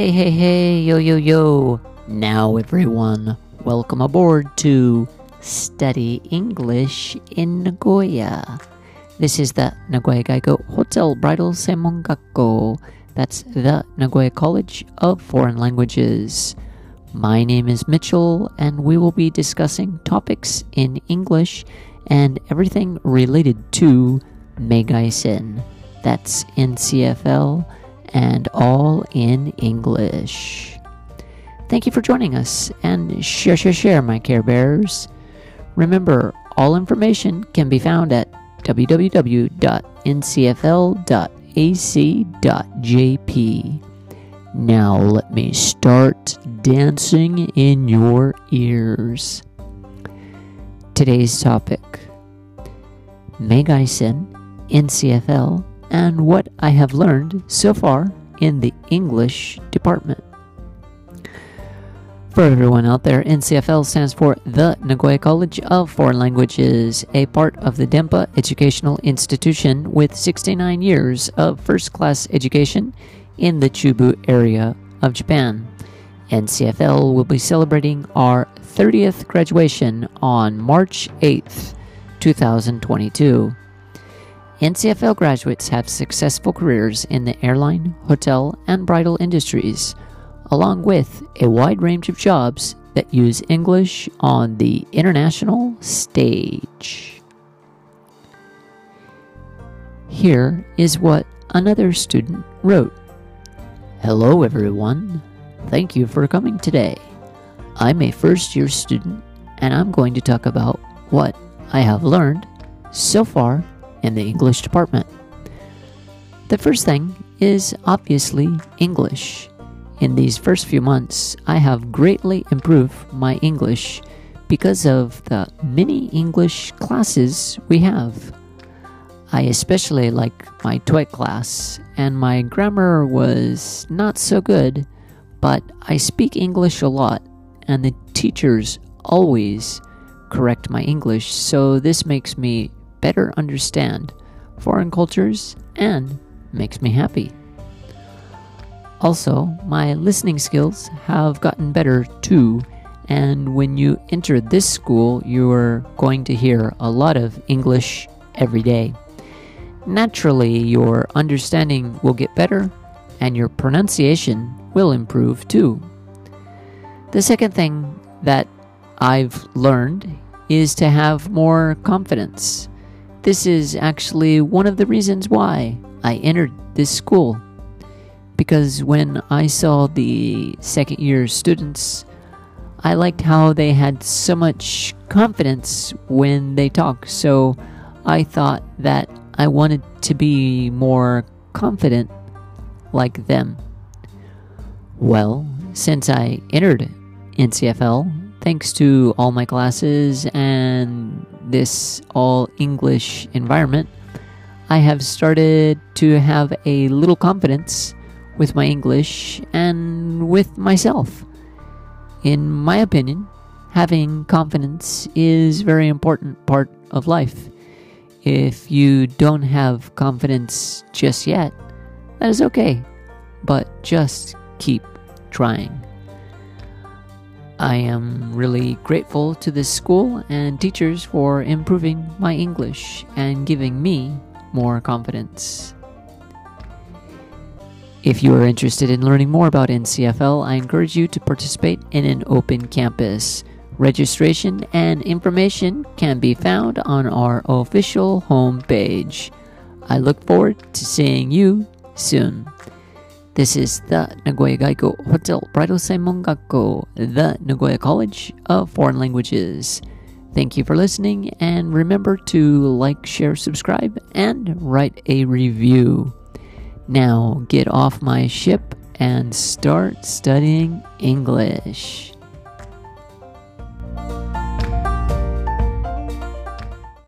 Hey, hey, hey, yo, yo, yo. Now, everyone, welcome aboard to Study English in Nagoya. This is the Nagoya Gaigo Hotel Bridal Senmon Gakko. That's the Nagoya College of Foreign Languages. My name is Mitchell, and we will be discussing topics in English and everything related to Meigaisen. That's NCFL and all in English. Thank you for joining us and share, share, share, my Care Bears. Remember, all information can be found at www.ncfl.ac.jp. Now let me start dancing in your ears. Today's topic Meigaisen, NCFL, and what I have learned so far in the English department. For everyone out there, NCFL stands for the Nagoya College of Foreign Languages, a part of the Denpa Educational Institution with 69 years of first class education in the Chubu area of Japan. NCFL will be celebrating our 30th graduation on March 8th, 2022. NCFL graduates have successful careers in the airline, hotel, and bridal industries, along with a wide range of jobs that use English on the international stage. Here is what another student wrote Hello, everyone. Thank you for coming today. I'm a first year student, and I'm going to talk about what I have learned so far in the English department. The first thing is obviously English. In these first few months, I have greatly improved my English because of the many English classes we have. I especially like my TOEIC class, and my grammar was not so good, but I speak English a lot, and the teachers always correct my English, so this makes me better understand foreign cultures and makes me happy. Also, my listening skills have gotten better too, and when you enter this school, you're going to hear a lot of English every day. Naturally, your understanding will get better and your pronunciation will improve too. The second thing that I've learned is to have more confidence. This is actually one of the reasons why I entered this school. Because when I saw the second year students, I liked how they had so much confidence when they talk. So I thought that I wanted to be more confident like them. Well, since I entered NCFL, thanks to all my classes and this all English environment, I have started to have a little confidence with my English and with myself. In my opinion, having confidence is very important part of life. If you don't have confidence just yet, that is okay, but just keep trying. I am really grateful to this school and teachers for improving my English and giving me more confidence. If you are interested in learning more about NCFL, I encourage you to participate in an open campus. Registration and information can be found on our official homepage. I look forward to seeing you soon. This is the Nagoya Gaigo Hotel Bridal Senmon Gakko, the Nagoya College of Foreign Languages. Thank you for listening, and remember to like, share, subscribe, and write a review. Now get off my ship and start studying English.